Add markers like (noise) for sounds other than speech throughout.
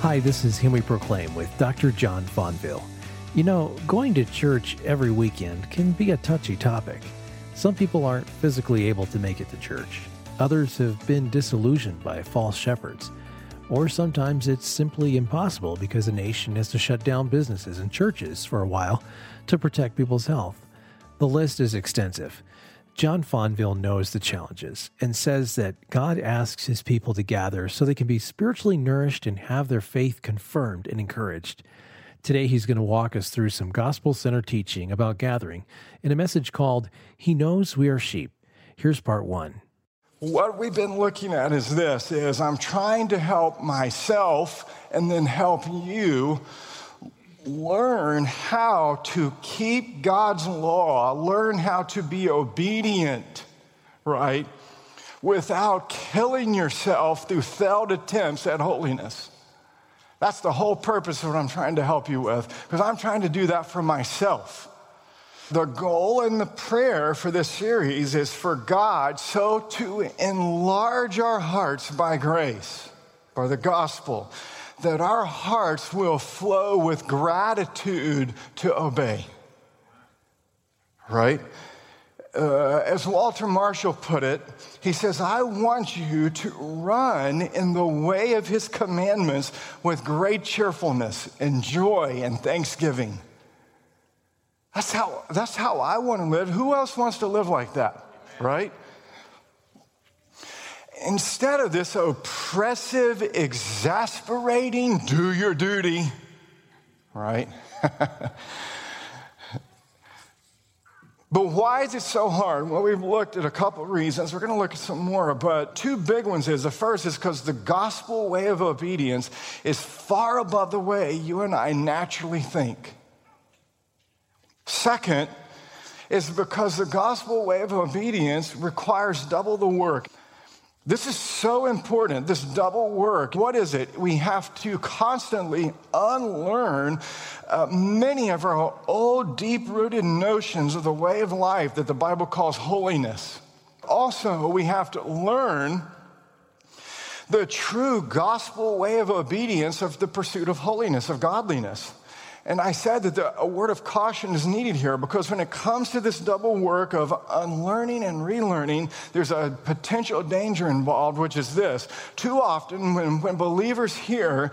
Hi, this is Him We Proclaim with Dr. John Fonville. You know, going to church every weekend can be a touchy topic. Some people aren't physically able to make it to church. Others have been disillusioned by false shepherds. Or sometimes it's simply impossible because a nation has to shut down businesses and churches for a while to protect people's health. The list is extensive. John Fonville knows the challenges and says that God asks his people to gather so they can be spiritually nourished and have their faith confirmed and encouraged. Today, he's going to walk us through some gospel center teaching about gathering in a message called He Knows We Are Sheep. Here's part one. What we've been looking at is this is I'm trying to help myself and then help you learn how to keep God's law, learn how to be obedient, right? Without killing yourself through failed attempts at holiness. That's the whole purpose of what I'm trying to help you with, because I'm trying to do that for myself. The goal and the prayer for this series is for God so to enlarge our hearts by grace, or the gospel, that our hearts will flow with gratitude to obey. Right? Uh, as Walter Marshall put it, he says, I want you to run in the way of his commandments with great cheerfulness and joy and thanksgiving. That's how, that's how I want to live. Who else wants to live like that? Right? Instead of this oppressive, exasperating, do your duty, right? (laughs) but why is it so hard? Well, we've looked at a couple reasons. We're going to look at some more, but two big ones is the first is because the gospel way of obedience is far above the way you and I naturally think. Second, is because the gospel way of obedience requires double the work. This is so important, this double work. What is it? We have to constantly unlearn uh, many of our old, deep rooted notions of the way of life that the Bible calls holiness. Also, we have to learn the true gospel way of obedience of the pursuit of holiness, of godliness. And I said that the, a word of caution is needed here because when it comes to this double work of unlearning and relearning, there's a potential danger involved, which is this. Too often, when, when believers hear,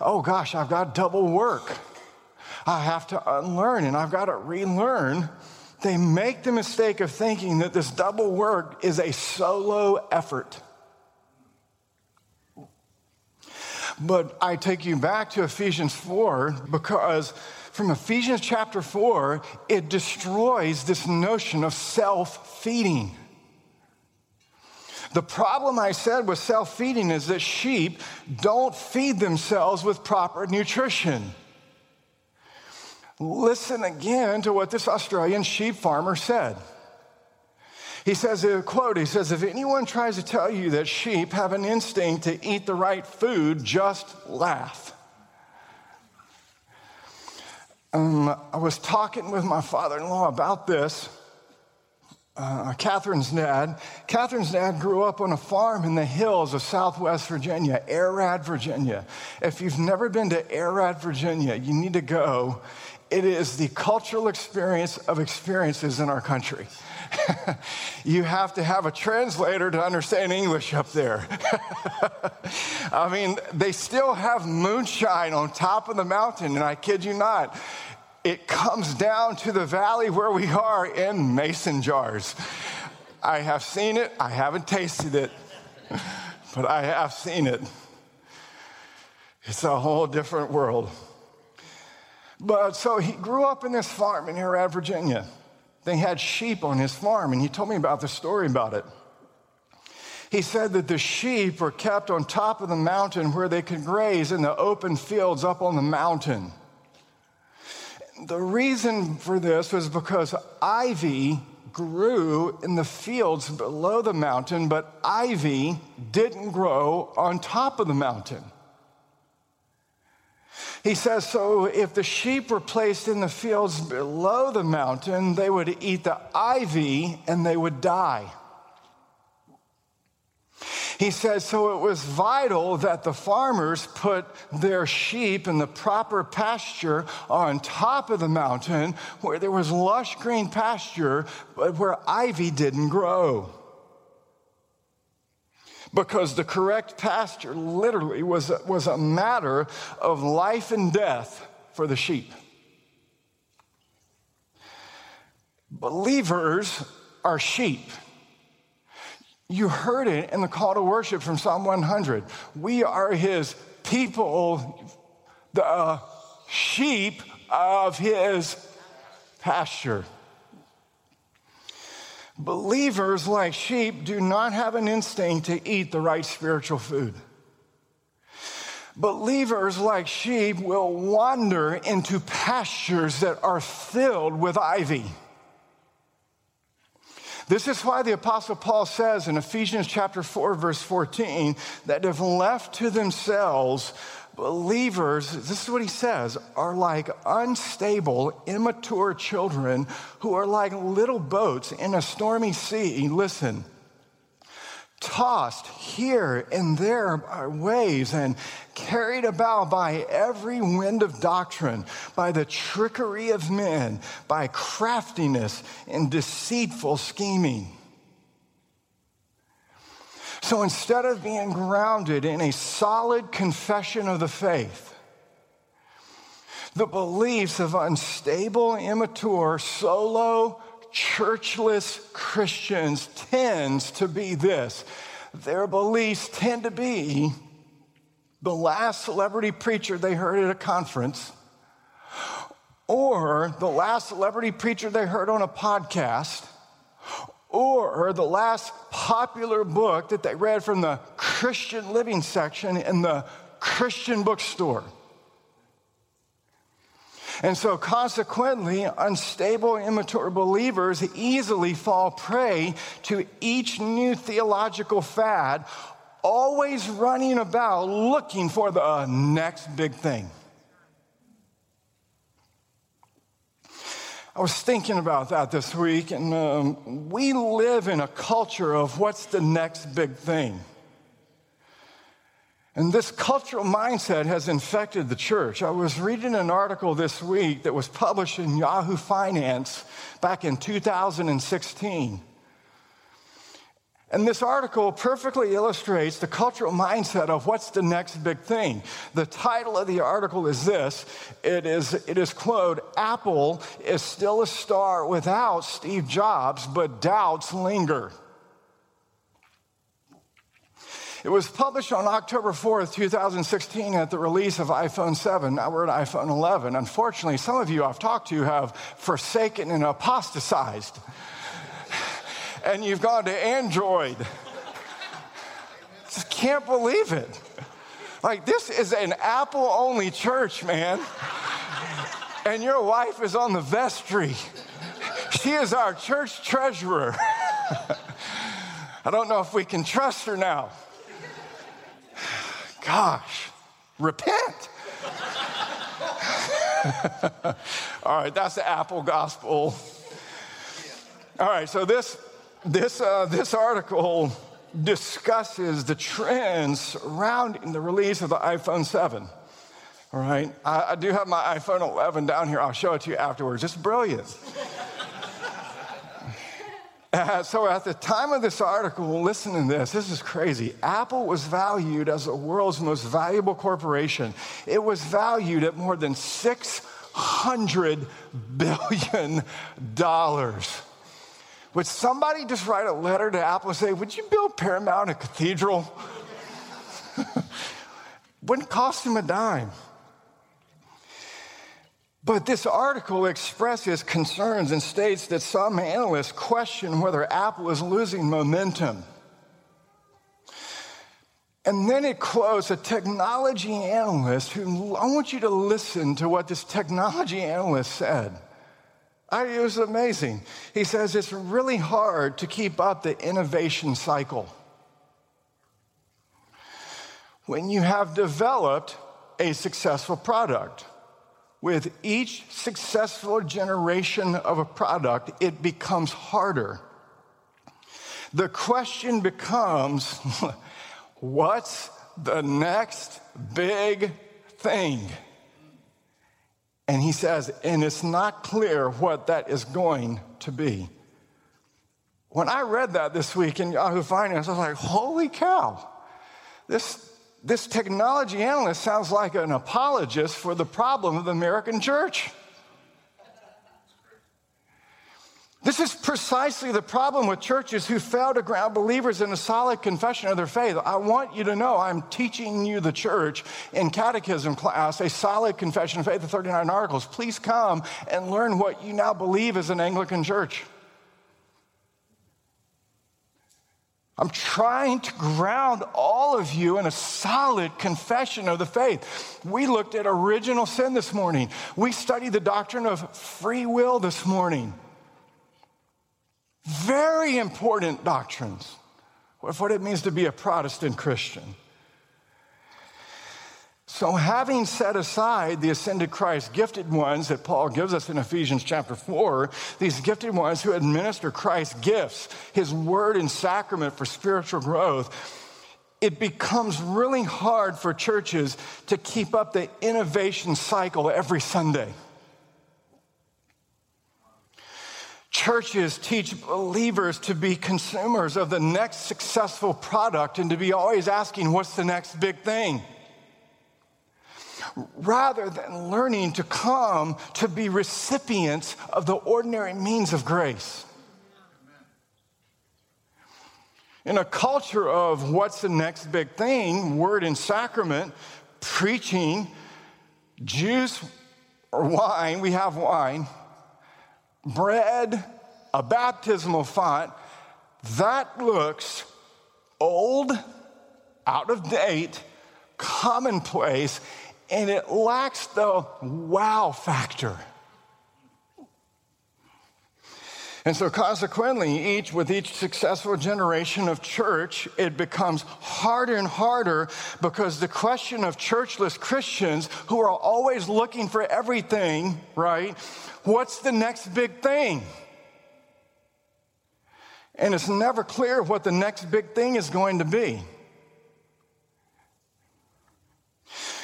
oh gosh, I've got double work, I have to unlearn and I've got to relearn, they make the mistake of thinking that this double work is a solo effort. But I take you back to Ephesians 4 because from Ephesians chapter 4, it destroys this notion of self feeding. The problem I said with self feeding is that sheep don't feed themselves with proper nutrition. Listen again to what this Australian sheep farmer said. He says, a quote, he says, if anyone tries to tell you that sheep have an instinct to eat the right food, just laugh. Um, I was talking with my father in law about this. Uh, Catherine's dad. Catherine's dad grew up on a farm in the hills of Southwest Virginia, Ararat, Virginia. If you've never been to Ararat, Virginia, you need to go. It is the cultural experience of experiences in our country. (laughs) you have to have a translator to understand English up there. (laughs) I mean, they still have moonshine on top of the mountain, and I kid you not, it comes down to the valley where we are in mason jars. I have seen it, I haven't tasted it, (laughs) but I have seen it. It's a whole different world. But so he grew up in this farm in Ararat Virginia. They had sheep on his farm, and he told me about the story about it. He said that the sheep were kept on top of the mountain where they could graze in the open fields up on the mountain. The reason for this was because ivy grew in the fields below the mountain, but ivy didn't grow on top of the mountain. He says, So if the sheep were placed in the fields below the mountain, they would eat the ivy and they would die. He says, so it was vital that the farmers put their sheep in the proper pasture on top of the mountain where there was lush green pasture, but where ivy didn't grow. Because the correct pasture literally was, was a matter of life and death for the sheep. Believers are sheep. You heard it in the call to worship from Psalm 100. We are his people, the uh, sheep of his pasture. Believers, like sheep, do not have an instinct to eat the right spiritual food. Believers, like sheep, will wander into pastures that are filled with ivy. This is why the Apostle Paul says in Ephesians chapter 4, verse 14, that if left to themselves, believers, this is what he says, are like unstable, immature children who are like little boats in a stormy sea. Listen tossed here and there by waves and carried about by every wind of doctrine, by the trickery of men, by craftiness and deceitful scheming. So instead of being grounded in a solid confession of the faith, the beliefs of unstable, immature, solo, churchless Christians tends to be this. Their beliefs tend to be the last celebrity preacher they heard at a conference, or the last celebrity preacher they heard on a podcast, or the last popular book that they read from the Christian living section in the Christian bookstore. And so, consequently, unstable, immature believers easily fall prey to each new theological fad, always running about looking for the next big thing. I was thinking about that this week, and um, we live in a culture of what's the next big thing. And this cultural mindset has infected the church. I was reading an article this week that was published in Yahoo Finance back in 2016. And this article perfectly illustrates the cultural mindset of what's the next big thing. The title of the article is this it is, it is quote, Apple is still a star without Steve Jobs, but doubts linger. It was published on October 4th, 2016, at the release of iPhone 7. Now we're at iPhone 11. Unfortunately, some of you I've talked to have forsaken and apostatized, and you've gone to Android. Just can't believe it. Like, this is an Apple only church, man. And your wife is on the vestry. She is our church treasurer. (laughs) I don't know if we can trust her now. Gosh, repent. (laughs) All right, that's the Apple gospel. All right, so this, this, uh, this article discusses the trends surrounding the release of the iPhone 7. All right, I, I do have my iPhone 11 down here. I'll show it to you afterwards. It's brilliant. (laughs) Uh, so at the time of this article, listen to this. This is crazy. Apple was valued as the world's most valuable corporation. It was valued at more than $600 billion. Would somebody just write a letter to Apple and say, Would you build Paramount a cathedral? (laughs) Wouldn't cost him a dime. But this article expresses concerns and states that some analysts question whether Apple is losing momentum. And then it quotes a technology analyst who I want you to listen to what this technology analyst said. I, it was amazing. He says it's really hard to keep up the innovation cycle. When you have developed a successful product, with each successful generation of a product, it becomes harder. the question becomes (laughs) what's the next big thing? And he says, and it's not clear what that is going to be. When I read that this week in Yahoo Finance, I was like, holy cow, this, this technology analyst sounds like an apologist for the problem of the American church. This is precisely the problem with churches who fail to ground believers in a solid confession of their faith. I want you to know I'm teaching you the church in catechism class, a solid confession of faith of 39 articles. Please come and learn what you now believe as an Anglican church. I'm trying to ground all of you in a solid confession of the faith. We looked at original sin this morning. We studied the doctrine of free will this morning. Very important doctrines of what it means to be a Protestant Christian. So, having set aside the ascended Christ, gifted ones that Paul gives us in Ephesians chapter 4, these gifted ones who administer Christ's gifts, his word and sacrament for spiritual growth, it becomes really hard for churches to keep up the innovation cycle every Sunday. Churches teach believers to be consumers of the next successful product and to be always asking, what's the next big thing? Rather than learning to come to be recipients of the ordinary means of grace. In a culture of what's the next big thing, word and sacrament, preaching, juice or wine, we have wine bread, a baptismal font, that looks old, out of date, commonplace, and it lacks the wow factor. And so, consequently, each with each successful generation of church, it becomes harder and harder because the question of churchless Christians who are always looking for everything, right? What's the next big thing? And it's never clear what the next big thing is going to be.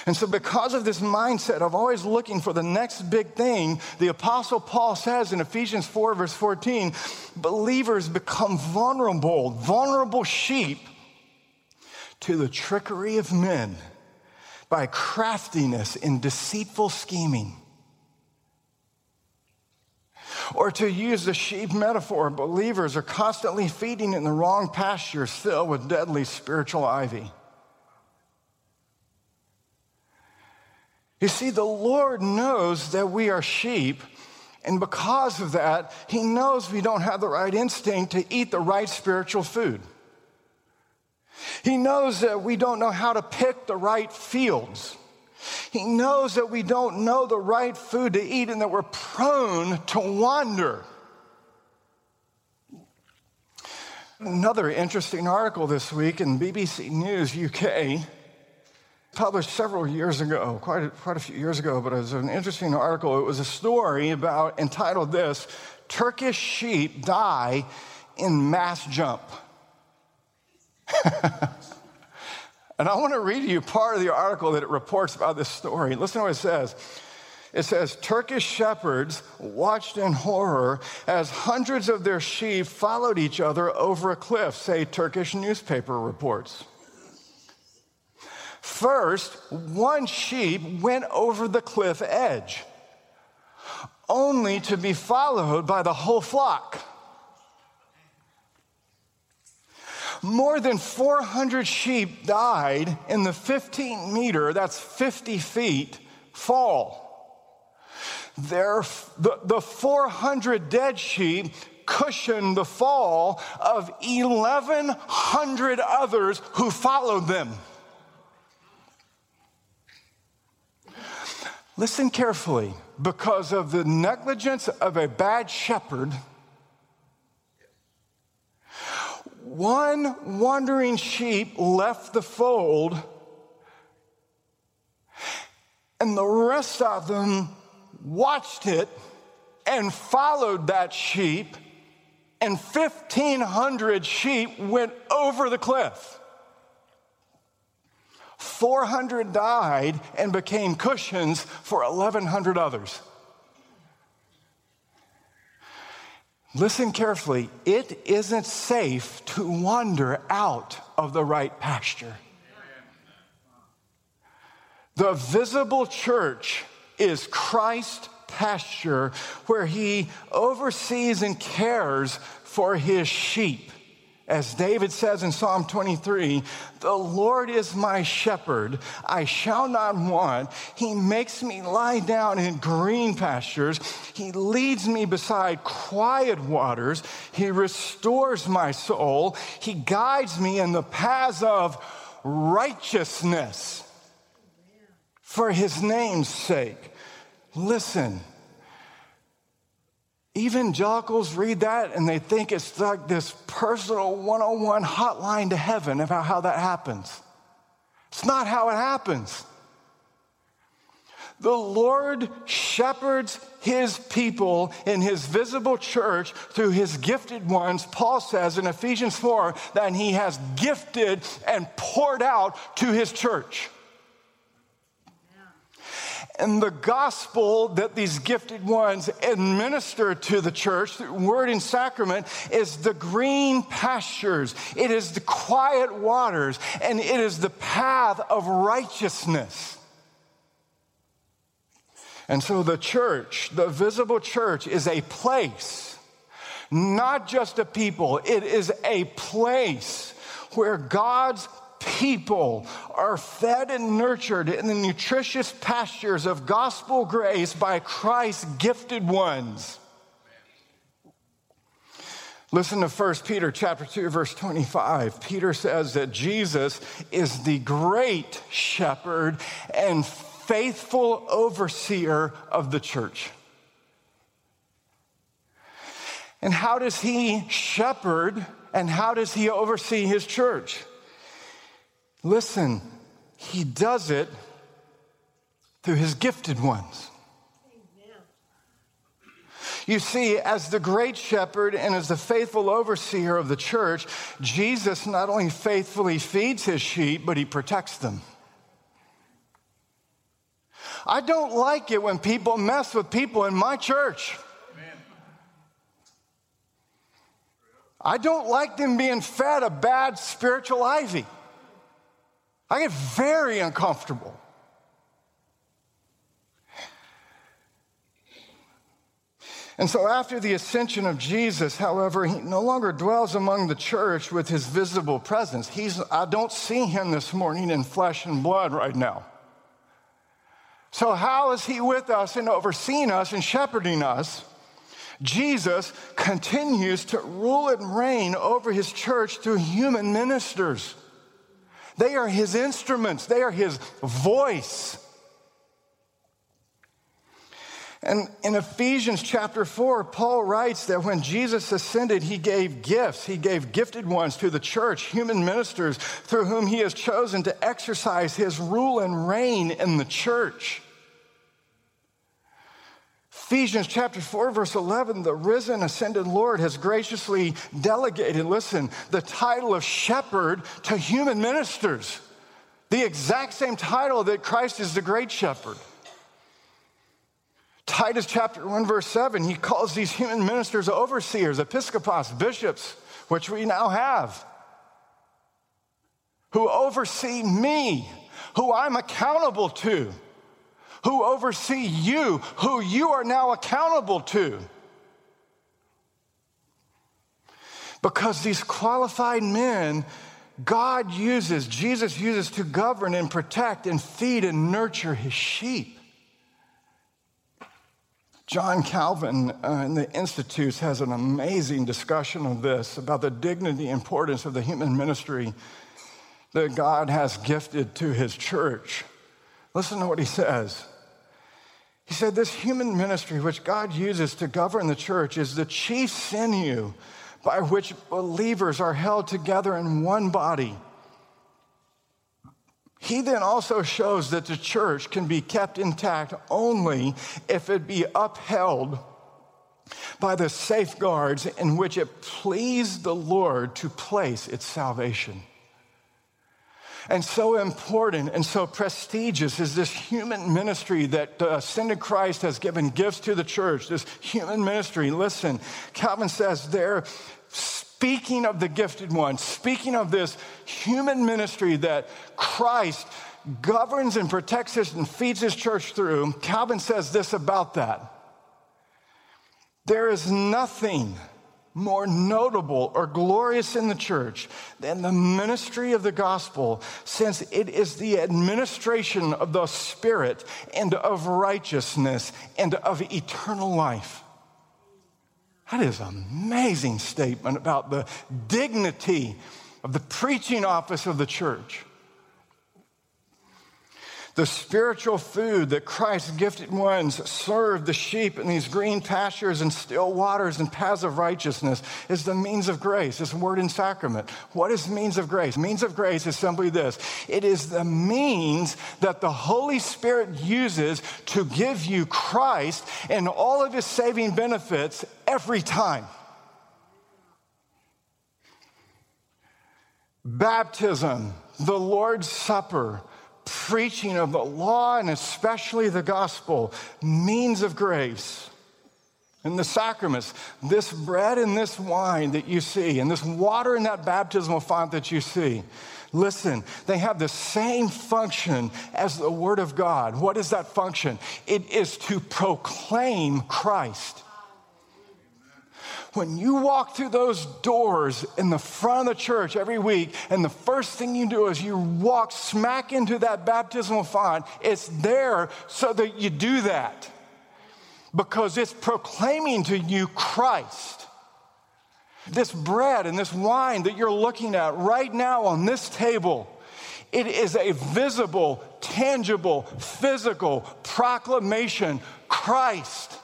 And so, because of this mindset of always looking for the next big thing, the Apostle Paul says in Ephesians 4, verse 14, believers become vulnerable, vulnerable sheep to the trickery of men by craftiness in deceitful scheming. Or to use the sheep metaphor, believers are constantly feeding in the wrong pastures filled with deadly spiritual ivy. You see, the Lord knows that we are sheep, and because of that, He knows we don't have the right instinct to eat the right spiritual food. He knows that we don't know how to pick the right fields. He knows that we don't know the right food to eat and that we're prone to wander. Another interesting article this week in BBC News UK published several years ago, quite a, quite a few years ago, but it was an interesting article. It was a story about, entitled this, Turkish Sheep Die in Mass Jump. (laughs) and I want to read you part of the article that it reports about this story. Listen to what it says. It says Turkish shepherds watched in horror as hundreds of their sheep followed each other over a cliff, say Turkish newspaper reports. First, one sheep went over the cliff edge, only to be followed by the whole flock. More than 400 sheep died in the 15 meter, that's 50 feet, fall. There, the, the 400 dead sheep cushioned the fall of 1,100 others who followed them. Listen carefully. Because of the negligence of a bad shepherd, one wandering sheep left the fold, and the rest of them watched it and followed that sheep and 1,500 sheep went over the cliff. 400 died and became cushions for 1,100 others. Listen carefully. It isn't safe to wander out of the right pasture. The visible church is Christ's pasture where he oversees and cares for his sheep. As David says in Psalm 23, the Lord is my shepherd, I shall not want. He makes me lie down in green pastures. He leads me beside quiet waters. He restores my soul. He guides me in the paths of righteousness for his name's sake. Listen. Evangelicals read that and they think it's like this personal 101 hotline to heaven about how that happens. It's not how it happens. The Lord shepherds his people in his visible church through his gifted ones. Paul says in Ephesians 4 that he has gifted and poured out to his church. And the gospel that these gifted ones administer to the church, word and sacrament, is the green pastures, it is the quiet waters, and it is the path of righteousness. And so the church, the visible church, is a place, not just a people, it is a place where God's people are fed and nurtured in the nutritious pastures of gospel grace by Christ's gifted ones. Listen to 1 Peter chapter 2 verse 25. Peter says that Jesus is the great shepherd and faithful overseer of the church. And how does he shepherd and how does he oversee his church? Listen, he does it through his gifted ones. You see, as the great shepherd and as the faithful overseer of the church, Jesus not only faithfully feeds his sheep, but he protects them. I don't like it when people mess with people in my church. I don't like them being fed a bad spiritual ivy. I get very uncomfortable. And so, after the ascension of Jesus, however, he no longer dwells among the church with his visible presence. He's, I don't see him this morning in flesh and blood right now. So, how is he with us and overseeing us and shepherding us? Jesus continues to rule and reign over his church through human ministers. They are his instruments, they are his voice. And in Ephesians chapter 4, Paul writes that when Jesus ascended, he gave gifts. He gave gifted ones to the church, human ministers through whom he has chosen to exercise his rule and reign in the church. Ephesians chapter 4, verse 11, the risen, ascended Lord has graciously delegated, listen, the title of shepherd to human ministers. The exact same title that Christ is the great shepherd. Titus chapter 1, verse 7, he calls these human ministers overseers, episcopos, bishops, which we now have, who oversee me, who I'm accountable to who oversee you, who you are now accountable to. Because these qualified men, God uses, Jesus uses to govern and protect and feed and nurture his sheep. John Calvin uh, in the Institutes has an amazing discussion of this about the dignity and importance of the human ministry that God has gifted to his church. Listen to what he says. He said, This human ministry, which God uses to govern the church, is the chief sinew by which believers are held together in one body. He then also shows that the church can be kept intact only if it be upheld by the safeguards in which it pleased the Lord to place its salvation. And so important and so prestigious is this human ministry that the ascended Christ has given gifts to the church, this human ministry. Listen, Calvin says they're speaking of the gifted one, speaking of this human ministry that Christ governs and protects us and feeds his church through. Calvin says this about that. There is nothing more notable or glorious in the church than the ministry of the gospel, since it is the administration of the Spirit and of righteousness and of eternal life. That is an amazing statement about the dignity of the preaching office of the church the spiritual food that Christ's gifted ones serve the sheep in these green pastures and still waters and paths of righteousness is the means of grace, this word and sacrament. What is means of grace? Means of grace is simply this it is the means that the Holy Spirit uses to give you Christ and all of his saving benefits every time. Baptism, the Lord's Supper, preaching of the law and especially the gospel, means of grace. And the sacraments, this bread and this wine that you see, and this water in that baptismal font that you see, listen, they have the same function as the Word of God. What is that function? It is to proclaim Christ. When you walk through those doors in the front of the church every week, and the first thing you do is you walk smack into that baptismal font, it's there so that you do that because it's proclaiming to you Christ. This bread and this wine that you're looking at right now on this table, it is a visible, tangible, physical proclamation Christ.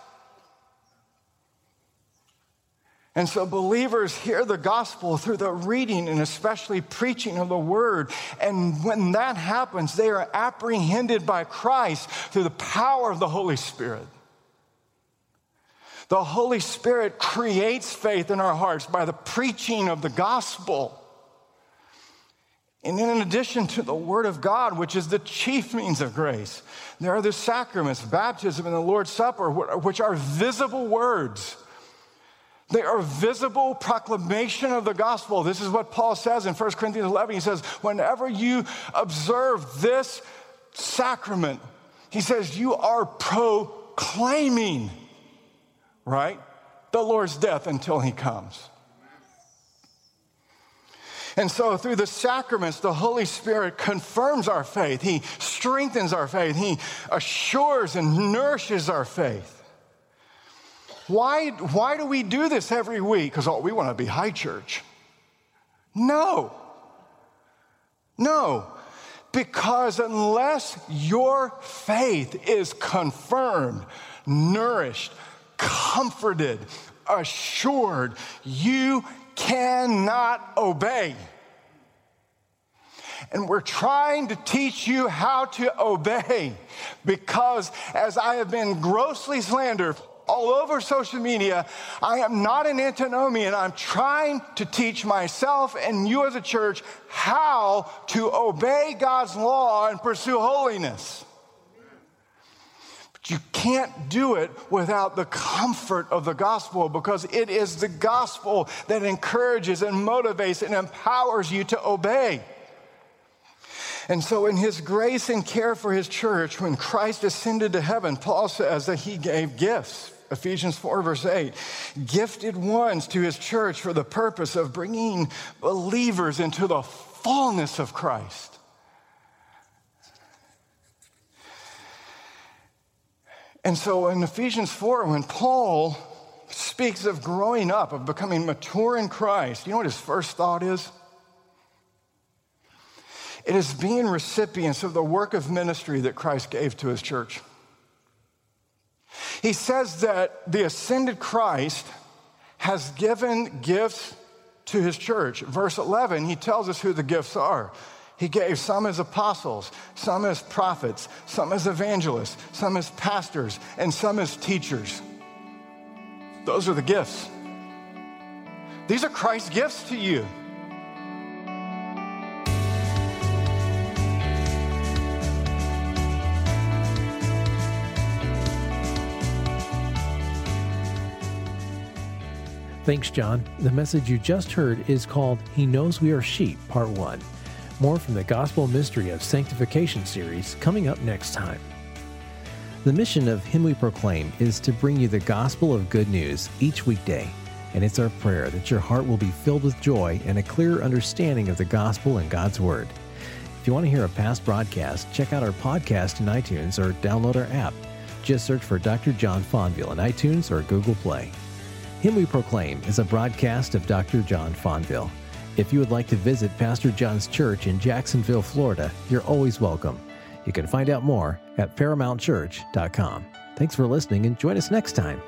And so believers hear the gospel through the reading and especially preaching of the word. And when that happens, they are apprehended by Christ through the power of the Holy Spirit. The Holy Spirit creates faith in our hearts by the preaching of the gospel. And in addition to the Word of God, which is the chief means of grace, there are the sacraments, baptism, and the Lord's Supper, which are visible words they are visible proclamation of the gospel. This is what Paul says in 1 Corinthians 11. He says, Whenever you observe this sacrament, he says, you are proclaiming, right? The Lord's death until he comes. And so, through the sacraments, the Holy Spirit confirms our faith. He strengthens our faith. He assures and nourishes our faith. Why, why do we do this every week? Because oh, we want to be high church. No. No. Because unless your faith is confirmed, nourished, comforted, assured, you cannot obey. And we're trying to teach you how to obey because, as I have been grossly slandered all over social media. I am not an antinomian. I'm trying to teach myself and you as a church how to obey God's law and pursue holiness. But you can't do it without the comfort of the gospel because it is the gospel that encourages and motivates and empowers you to obey. And so, in his grace and care for his church, when Christ ascended to heaven, Paul says that he gave gifts Ephesians 4, verse 8, gifted ones to his church for the purpose of bringing believers into the fullness of Christ. And so in Ephesians 4, when Paul speaks of growing up, of becoming mature in Christ, you know what his first thought is? It is being recipients of the work of ministry that Christ gave to his church. He says that the ascended Christ has given gifts to his church. Verse 11, he tells us who the gifts are. He gave some as apostles, some as prophets, some as evangelists, some as pastors, and some as teachers. Those are the gifts. These are Christ's gifts to you. Thanks, John. The message you just heard is called He Knows We Are Sheep, Part 1. More from the Gospel Mystery of Sanctification series coming up next time. The mission of Him We Proclaim is to bring you the gospel of good news each weekday, and it's our prayer that your heart will be filled with joy and a clearer understanding of the gospel and God's Word. If you want to hear a past broadcast, check out our podcast in iTunes or download our app. Just search for Dr. John Fonville in iTunes or Google Play. Him We Proclaim is a broadcast of Dr. John Fonville. If you would like to visit Pastor John's church in Jacksonville, Florida, you're always welcome. You can find out more at paramountchurch.com. Thanks for listening and join us next time.